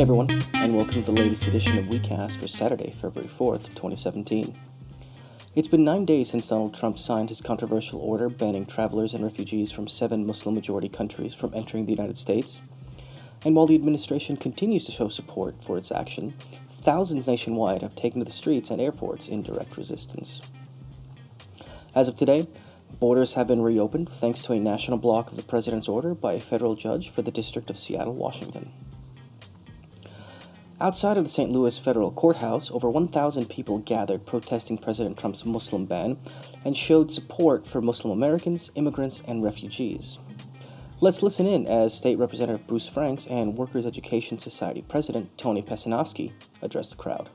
Hey everyone, and welcome to the latest edition of WeCast for Saturday, February 4th, 2017. It's been nine days since Donald Trump signed his controversial order banning travelers and refugees from seven Muslim majority countries from entering the United States. And while the administration continues to show support for its action, thousands nationwide have taken to the streets and airports in direct resistance. As of today, borders have been reopened thanks to a national block of the president's order by a federal judge for the District of Seattle, Washington. Outside of the St. Louis federal courthouse, over 1,000 people gathered protesting President Trump's Muslim ban and showed support for Muslim Americans, immigrants, and refugees. Let's listen in as State Representative Bruce Franks and Workers' Education Society President Tony Pecinovsky address the crowd.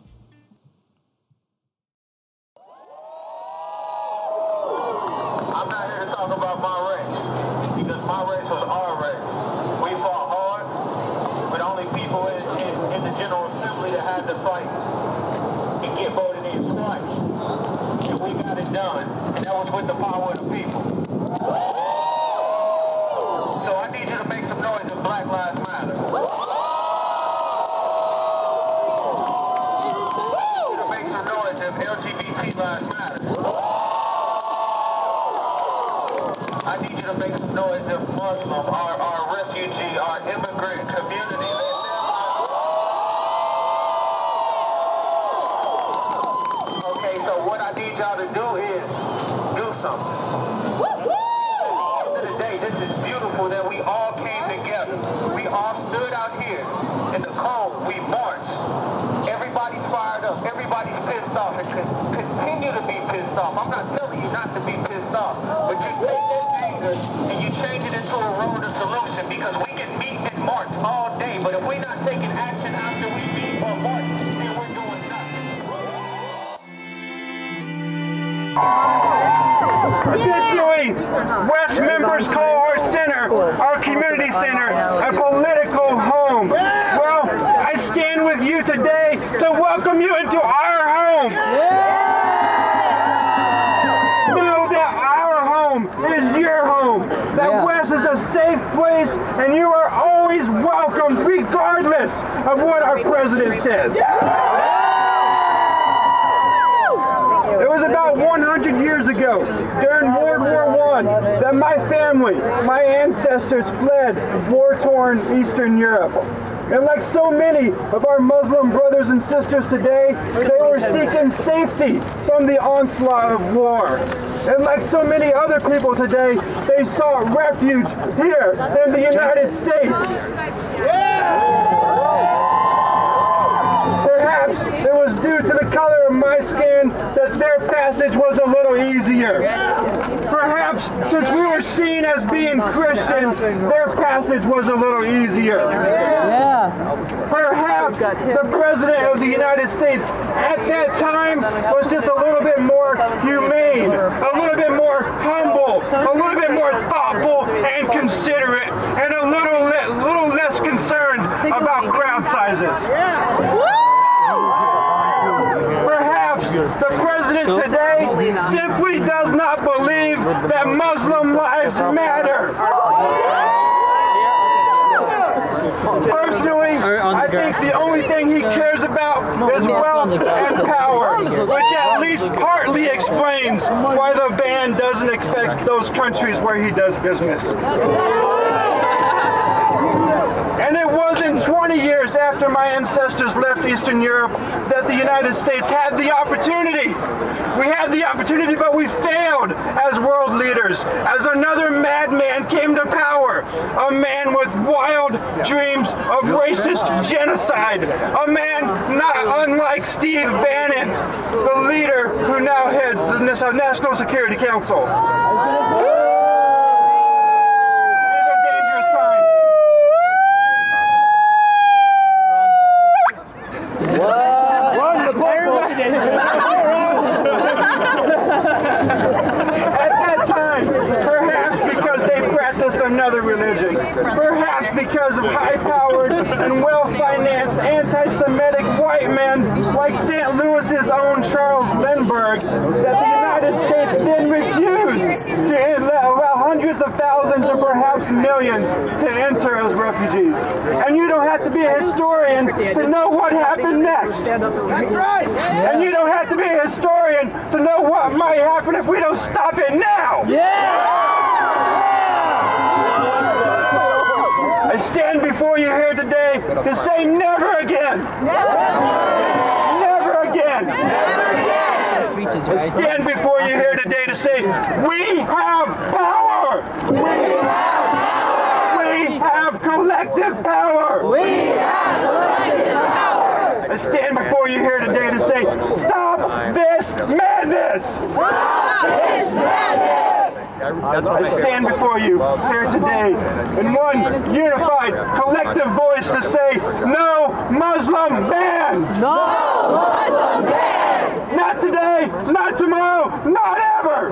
I'm not here to talk about my race because my race was our race. We fought hard, but only people in, in, in the General Assembly and get voted in twice. And we got it done, and that was with the power of the people. So I need you to make some noise if Black Lives Matter. I need you to make some noise if LGBT lives matter. I need you to make some noise if Muslim, our, our refugee, our immigrant community. let them out. Okay, so what I need to do is do something. At the day, this is beautiful that we all came together. We all stood out here in the cold. We marched. Everybody's fired up. Everybody's pissed off and con- continue to be pissed off. I'm not Additionally, West members call our center, our community center, a political home. Well, I stand with you today to welcome you into our home. Know that our home is your home. That West is a safe place, and you are always welcome, regardless of what our president says. Years ago, during World War I, that my family, my ancestors fled war-torn Eastern Europe. And like so many of our Muslim brothers and sisters today, they were seeking safety from the onslaught of war. And like so many other people today, they sought refuge here in the United States. Was due to the color of my skin that their passage was a little easier. Perhaps since we were seen as being Christian, their passage was a little easier. Perhaps the President of the United States at that time was just a little bit more humane, a little bit more humble, a little bit more thoughtful and considerate, and a little, le- little less concerned about crowd sizes. Perhaps the president today simply does not believe that Muslim lives matter. Personally, I think the only thing he cares about is wealth and power, which at least partly explains why the ban doesn't affect those countries where he does business. And it wasn't 20 years after my ancestors left Eastern Europe that the United States had the opportunity. We had the opportunity, but we failed as world leaders. As another madman came to power, a man with wild dreams of racist genocide, a man not unlike Steve Bannon, the leader who now heads the National Security Council. These are dangerous times. At that time, perhaps because they practiced another religion, perhaps because of high-powered and well-financed anti-Semitic white men like St. Louis's own Charles Lindbergh, that the United States then refused to allow hundreds of thousands or perhaps millions to enter as refugees. And you don't have to be a historian to know what happened next. That's right. And you don't have to be a historian to know what might happen if we don't stop it now. Yeah! I stand before you here today to say never again. Never again. I stand before you here today to say we have power. We have power. We have collective power. We have collective power. I stand before you here today to say stop this madness. Stop this madness. I stand before you here today in one unified collective voice to say no Muslim ban. No Muslim ban. Not today, not tomorrow, not ever.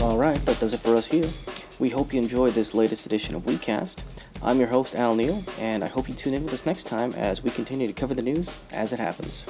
Alright, that does it for us here. We hope you enjoyed this latest edition of WeCast. I'm your host, Al Neal, and I hope you tune in with us next time as we continue to cover the news as it happens.